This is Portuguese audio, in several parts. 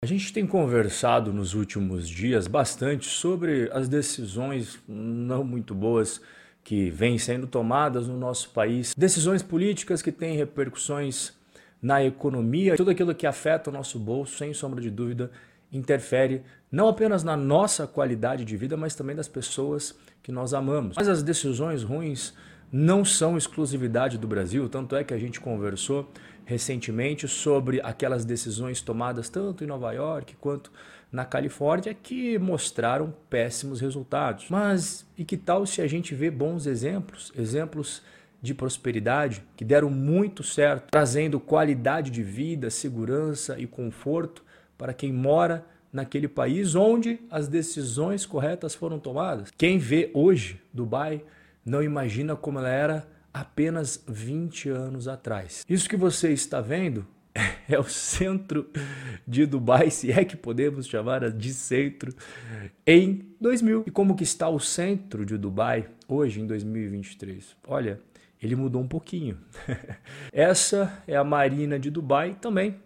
A gente tem conversado nos últimos dias bastante sobre as decisões não muito boas que vêm sendo tomadas no nosso país, decisões políticas que têm repercussões na economia, tudo aquilo que afeta o nosso bolso, sem sombra de dúvida, interfere não apenas na nossa qualidade de vida, mas também das pessoas que nós amamos. Mas as decisões ruins não são exclusividade do Brasil, tanto é que a gente conversou recentemente sobre aquelas decisões tomadas tanto em Nova York quanto na Califórnia que mostraram péssimos resultados. Mas e que tal se a gente vê bons exemplos, exemplos de prosperidade que deram muito certo, trazendo qualidade de vida, segurança e conforto para quem mora naquele país onde as decisões corretas foram tomadas? Quem vê hoje Dubai não imagina como ela era apenas 20 anos atrás. Isso que você está vendo é o centro de Dubai, se é que podemos chamar de centro, em 2000. E como que está o centro de Dubai hoje, em 2023? Olha, ele mudou um pouquinho. Essa é a Marina de Dubai também.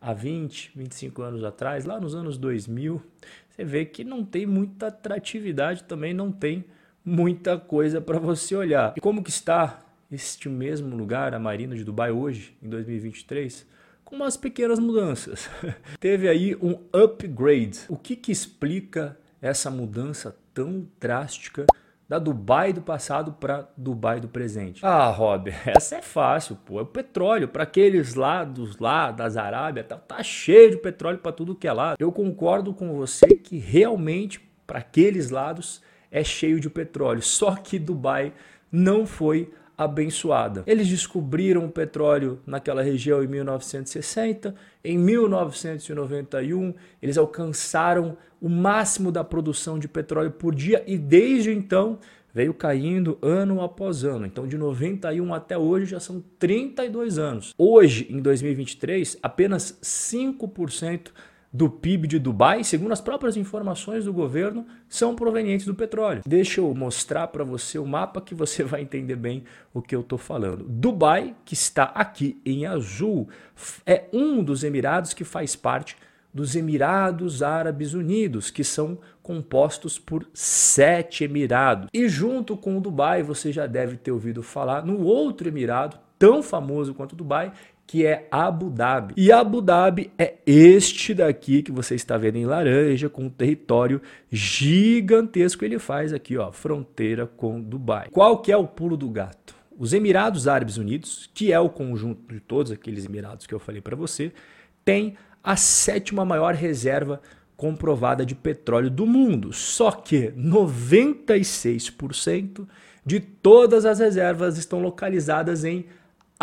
Há 20, 25 anos atrás, lá nos anos 2000, você vê que não tem muita atratividade, também não tem muita coisa para você olhar. E como que está este mesmo lugar, a Marina de Dubai, hoje, em 2023, com umas pequenas mudanças. Teve aí um upgrade. O que, que explica essa mudança tão drástica da Dubai do passado para Dubai do presente? Ah, Rob, essa é fácil, pô. É o petróleo. Para aqueles lados lá das Arábia, tá, tá cheio de petróleo para tudo que é lado. Eu concordo com você que realmente para aqueles lados é cheio de petróleo. Só que Dubai não foi abençoada. Eles descobriram o petróleo naquela região em 1960, em 1991 eles alcançaram o máximo da produção de petróleo por dia e desde então veio caindo ano após ano. Então de 91 até hoje já são 32 anos. Hoje, em 2023, apenas 5% do PIB de Dubai, segundo as próprias informações do governo, são provenientes do petróleo. Deixa eu mostrar para você o mapa que você vai entender bem o que eu estou falando. Dubai, que está aqui em azul, é um dos Emirados que faz parte dos Emirados Árabes Unidos, que são compostos por sete Emirados. E junto com o Dubai, você já deve ter ouvido falar no outro Emirado, tão famoso quanto Dubai, que é Abu Dhabi. E Abu Dhabi é este daqui que você está vendo em laranja, com um território gigantesco. Ele faz aqui, ó, fronteira com Dubai. Qual que é o pulo do gato? Os Emirados Árabes Unidos, que é o conjunto de todos aqueles Emirados que eu falei para você, tem a sétima maior reserva comprovada de petróleo do mundo. Só que 96% de todas as reservas estão localizadas em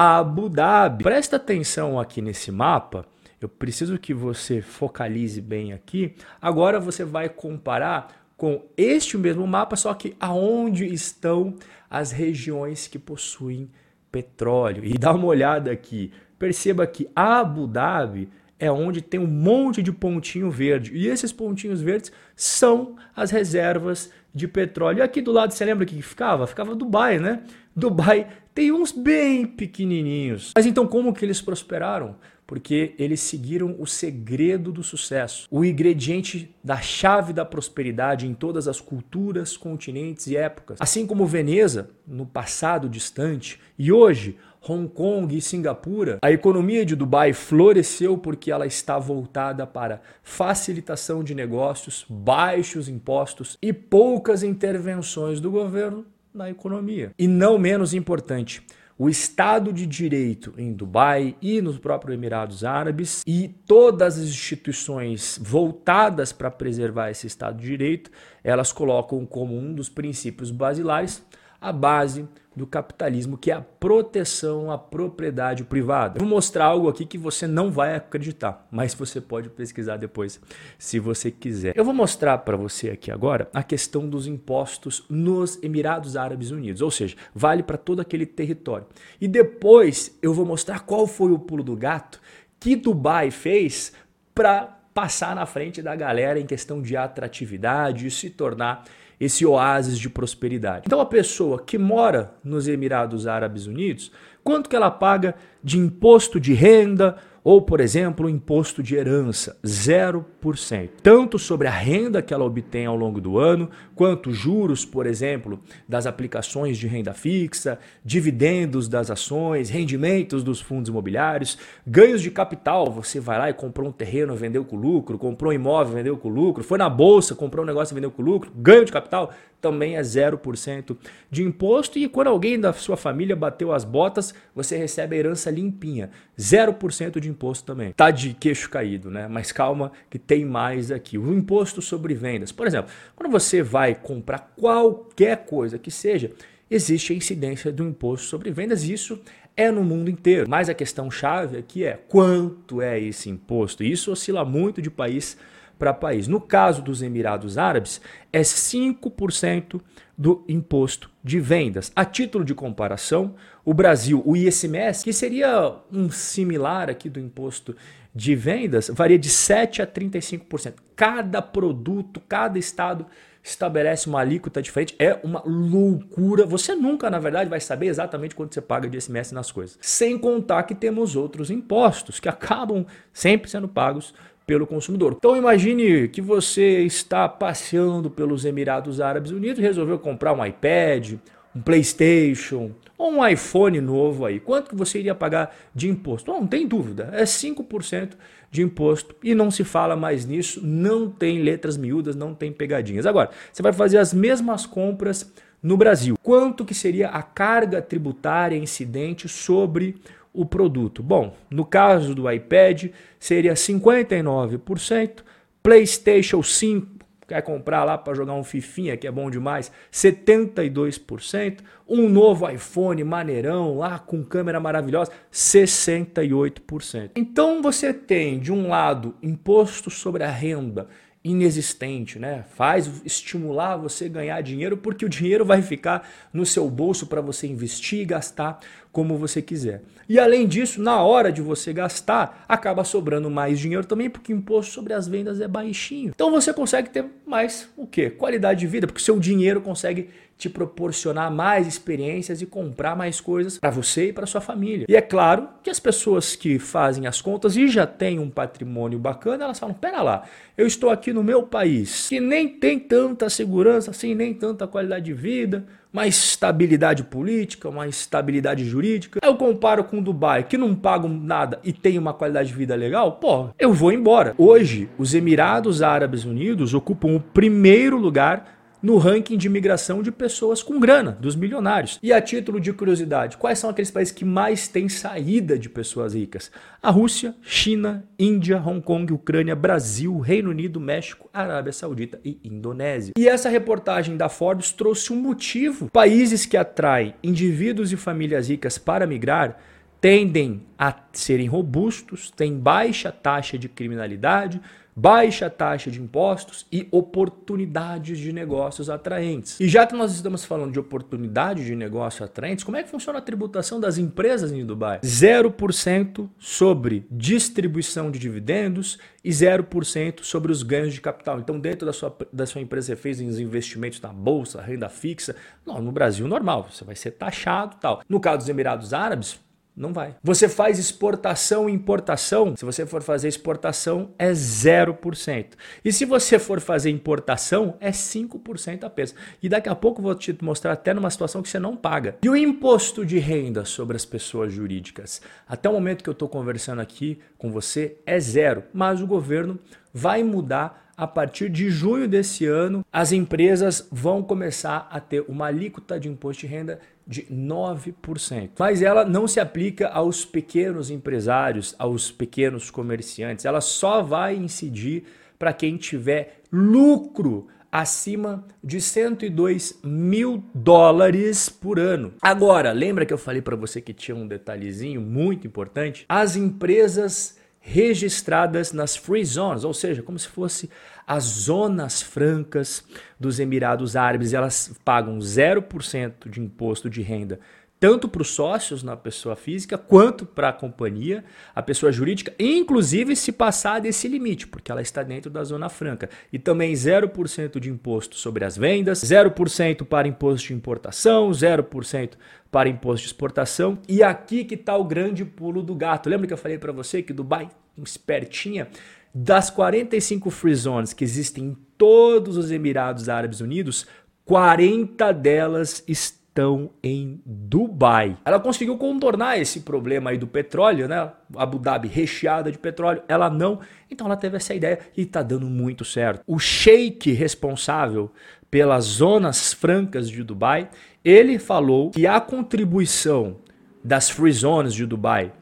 Abu Dhabi. Presta atenção aqui nesse mapa. Eu preciso que você focalize bem aqui. Agora você vai comparar com este mesmo mapa, só que aonde estão as regiões que possuem petróleo. E dá uma olhada aqui. Perceba que Abu Dhabi é onde tem um monte de pontinho verde. E esses pontinhos verdes são as reservas de petróleo. E aqui do lado, você lembra que ficava? Ficava Dubai, né? Dubai tem uns bem pequenininhos. Mas então como que eles prosperaram? Porque eles seguiram o segredo do sucesso, o ingrediente da chave da prosperidade em todas as culturas, continentes e épocas. Assim como Veneza, no passado distante, e hoje Hong Kong e Singapura, a economia de Dubai floresceu porque ela está voltada para facilitação de negócios, baixos impostos e poucas intervenções do governo na economia. E não menos importante, o Estado de Direito em Dubai e nos próprios Emirados Árabes e todas as instituições voltadas para preservar esse Estado de Direito, elas colocam como um dos princípios basilares a base do capitalismo, que é a proteção à propriedade privada. vou mostrar algo aqui que você não vai acreditar, mas você pode pesquisar depois se você quiser. Eu vou mostrar para você aqui agora a questão dos impostos nos Emirados Árabes Unidos, ou seja, vale para todo aquele território. E depois eu vou mostrar qual foi o pulo do gato que Dubai fez para passar na frente da galera em questão de atratividade e se tornar esse oásis de prosperidade. Então a pessoa que mora nos Emirados Árabes Unidos, quanto que ela paga de imposto de renda Ou, por exemplo, o imposto de herança, 0%. Tanto sobre a renda que ela obtém ao longo do ano, quanto juros, por exemplo, das aplicações de renda fixa, dividendos das ações, rendimentos dos fundos imobiliários, ganhos de capital. Você vai lá e comprou um terreno, vendeu com lucro, comprou um imóvel, vendeu com lucro, foi na bolsa, comprou um negócio vendeu com lucro, ganho de capital também é 0% de imposto. E quando alguém da sua família bateu as botas, você recebe a herança limpinha. 0% de imposto também. Tá de queixo caído, né? Mas calma que tem mais aqui. O imposto sobre vendas. Por exemplo, quando você vai comprar qualquer coisa que seja, existe a incidência do imposto sobre vendas isso é no mundo inteiro. Mas a questão chave aqui é quanto é esse imposto. Isso oscila muito de país para país. No caso dos Emirados Árabes, é 5% do imposto de vendas. A título de comparação, o Brasil, o ICMS, que seria um similar aqui do imposto de vendas, varia de 7 a 35%. Cada produto, cada estado estabelece uma alíquota diferente. É uma loucura. Você nunca, na verdade, vai saber exatamente quanto você paga de ICMS nas coisas. Sem contar que temos outros impostos que acabam sempre sendo pagos pelo consumidor. Então imagine que você está passeando pelos Emirados Árabes Unidos e resolveu comprar um iPad, um PlayStation ou um iPhone novo aí. Quanto que você iria pagar de imposto? Não, não tem dúvida, é 5% de imposto e não se fala mais nisso, não tem letras miúdas, não tem pegadinhas. Agora, você vai fazer as mesmas compras no Brasil. Quanto que seria a carga tributária incidente sobre o produto? Bom, no caso do iPad seria 59%, PlayStation 5 quer comprar lá para jogar um fifinha, que é bom demais, 72%, um novo iPhone maneirão lá com câmera maravilhosa, 68%. Então você tem de um lado imposto sobre a renda inexistente, né? Faz estimular você ganhar dinheiro porque o dinheiro vai ficar no seu bolso para você investir e gastar como você quiser. E além disso, na hora de você gastar, acaba sobrando mais dinheiro também porque o imposto sobre as vendas é baixinho. Então você consegue ter mais o quê? Qualidade de vida, porque seu dinheiro consegue te proporcionar mais experiências e comprar mais coisas para você e para sua família. E é claro que as pessoas que fazem as contas e já têm um patrimônio bacana, elas falam: "Pera lá, eu estou aqui no meu país, que nem tem tanta segurança assim, nem tanta qualidade de vida, mais estabilidade política, mais estabilidade jurídica. Eu comparo com Dubai, que não pagam nada e tem uma qualidade de vida legal, pô, eu vou embora. Hoje, os Emirados Árabes Unidos ocupam o primeiro lugar no ranking de imigração de pessoas com grana, dos milionários. E a título de curiosidade, quais são aqueles países que mais têm saída de pessoas ricas? A Rússia, China, Índia, Hong Kong, Ucrânia, Brasil, Reino Unido, México, Arábia Saudita e Indonésia. E essa reportagem da Forbes trouxe um motivo. Países que atraem indivíduos e famílias ricas para migrar tendem a serem robustos, têm baixa taxa de criminalidade, baixa taxa de impostos e oportunidades de negócios atraentes. E já que nós estamos falando de oportunidades de negócio atraentes, como é que funciona a tributação das empresas em Dubai? 0% sobre distribuição de dividendos e 0% sobre os ganhos de capital. Então, dentro da sua, da sua empresa, você fez os investimentos na bolsa, renda fixa. Não, no Brasil, normal, você vai ser taxado tal. No caso dos Emirados Árabes, não vai. Você faz exportação e importação. Se você for fazer exportação, é 0%. E se você for fazer importação, é 5% apenas. E daqui a pouco eu vou te mostrar até numa situação que você não paga. E o imposto de renda sobre as pessoas jurídicas? Até o momento que eu estou conversando aqui com você, é zero. Mas o governo vai mudar a partir de junho desse ano, as empresas vão começar a ter uma alíquota de imposto de renda de 9%. Mas ela não se aplica aos pequenos empresários, aos pequenos comerciantes. Ela só vai incidir para quem tiver lucro acima de 102 mil dólares por ano. Agora, lembra que eu falei para você que tinha um detalhezinho muito importante? As empresas registradas nas free zones, ou seja, como se fosse as zonas francas dos Emirados Árabes, elas pagam 0% de imposto de renda tanto para os sócios na pessoa física, quanto para a companhia, a pessoa jurídica, inclusive se passar desse limite, porque ela está dentro da Zona Franca. E também 0% de imposto sobre as vendas, 0% para imposto de importação, 0% para imposto de exportação. E aqui que está o grande pulo do gato. Lembra que eu falei para você que Dubai, espertinha, das 45 free zones que existem em todos os Emirados Árabes Unidos, 40 delas estão estão em Dubai. Ela conseguiu contornar esse problema aí do petróleo, né? Abu Dhabi recheada de petróleo, ela não. Então ela teve essa ideia e está dando muito certo. O sheik responsável pelas zonas francas de Dubai, ele falou que a contribuição das free zones de Dubai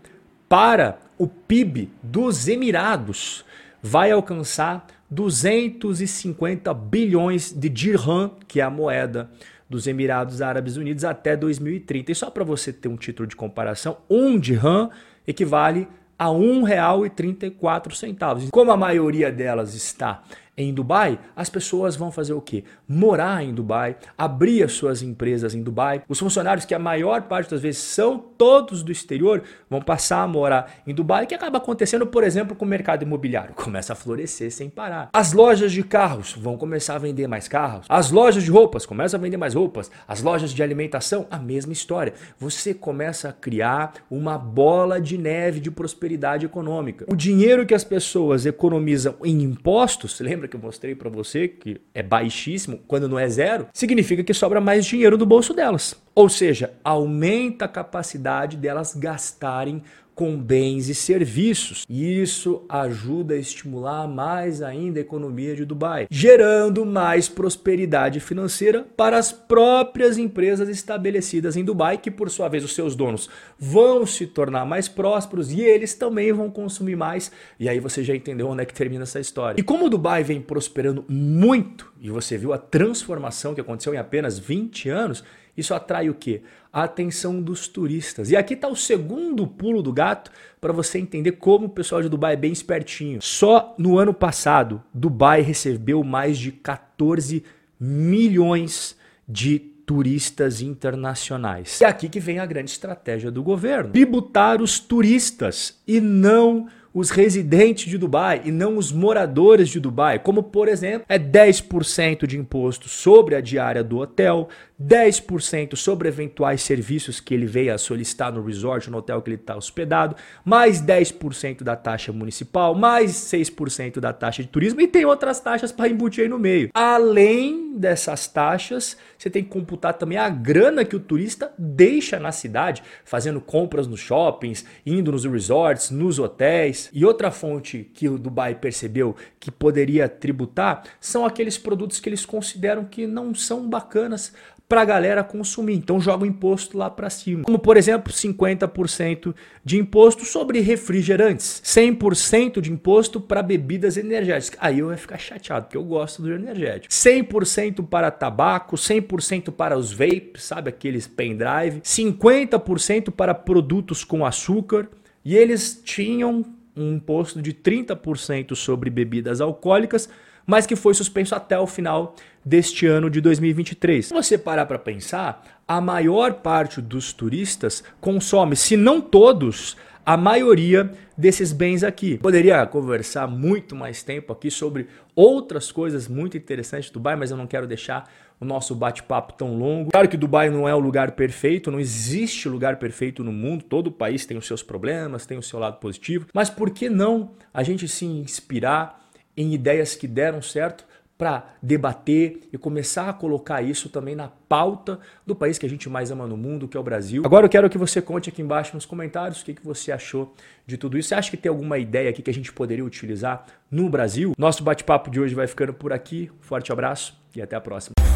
para o PIB dos Emirados vai alcançar 250 bilhões de dirham, que é a moeda dos Emirados Árabes Unidos até 2030. E só para você ter um título de comparação, um dirham equivale a R$ 1,34. Como a maioria delas está em Dubai, as pessoas vão fazer o quê? Morar em Dubai, abrir as suas empresas em Dubai. Os funcionários, que a maior parte das vezes são todos do exterior, vão passar a morar em Dubai, que acaba acontecendo, por exemplo, com o mercado imobiliário. Começa a florescer sem parar. As lojas de carros vão começar a vender mais carros. As lojas de roupas começam a vender mais roupas. As lojas de alimentação, a mesma história. Você começa a criar uma bola de neve de prosperidade econômica. O dinheiro que as pessoas economizam em impostos, lembra que eu mostrei para você, que é baixíssimo, quando não é zero, significa que sobra mais dinheiro no bolso delas. Ou seja, aumenta a capacidade delas gastarem com bens e serviços. E isso ajuda a estimular mais ainda a economia de Dubai, gerando mais prosperidade financeira para as próprias empresas estabelecidas em Dubai, que por sua vez os seus donos vão se tornar mais prósperos e eles também vão consumir mais. E aí você já entendeu onde é que termina essa história. E como Dubai vem prosperando muito, e você viu a transformação que aconteceu em apenas 20 anos, isso atrai o quê? A atenção dos turistas. E aqui está o segundo pulo do gato para você entender como o pessoal de Dubai é bem espertinho. Só no ano passado, Dubai recebeu mais de 14 milhões de turistas internacionais. E aqui que vem a grande estratégia do governo: tributar os turistas e não os residentes de Dubai e não os moradores de Dubai, como por exemplo, é 10% de imposto sobre a diária do hotel, 10% sobre eventuais serviços que ele veio a solicitar no resort, no hotel que ele está hospedado, mais 10% da taxa municipal, mais 6% da taxa de turismo e tem outras taxas para embutir aí no meio. Além dessas taxas, você tem que computar também a grana que o turista deixa na cidade, fazendo compras nos shoppings, indo nos resorts, nos hotéis. E outra fonte que o Dubai percebeu que poderia tributar são aqueles produtos que eles consideram que não são bacanas para a galera consumir. Então joga o imposto lá para cima. Como por exemplo, 50% de imposto sobre refrigerantes, 100% de imposto para bebidas energéticas. Aí eu ia ficar chateado, porque eu gosto do energético. 100% para tabaco, 100% para os vapes, sabe aqueles pendrive, 50% para produtos com açúcar, e eles tinham um imposto de 30% sobre bebidas alcoólicas mas que foi suspenso até o final deste ano de 2023. Se você parar para pensar, a maior parte dos turistas consome, se não todos, a maioria desses bens aqui. Poderia conversar muito mais tempo aqui sobre outras coisas muito interessantes do Dubai, mas eu não quero deixar o nosso bate-papo tão longo. Claro que Dubai não é o lugar perfeito, não existe lugar perfeito no mundo, todo país tem os seus problemas, tem o seu lado positivo, mas por que não a gente se inspirar em ideias que deram certo para debater e começar a colocar isso também na pauta do país que a gente mais ama no mundo, que é o Brasil. Agora eu quero que você conte aqui embaixo nos comentários o que, que você achou de tudo isso. Você acha que tem alguma ideia aqui que a gente poderia utilizar no Brasil? Nosso bate-papo de hoje vai ficando por aqui. Forte abraço e até a próxima.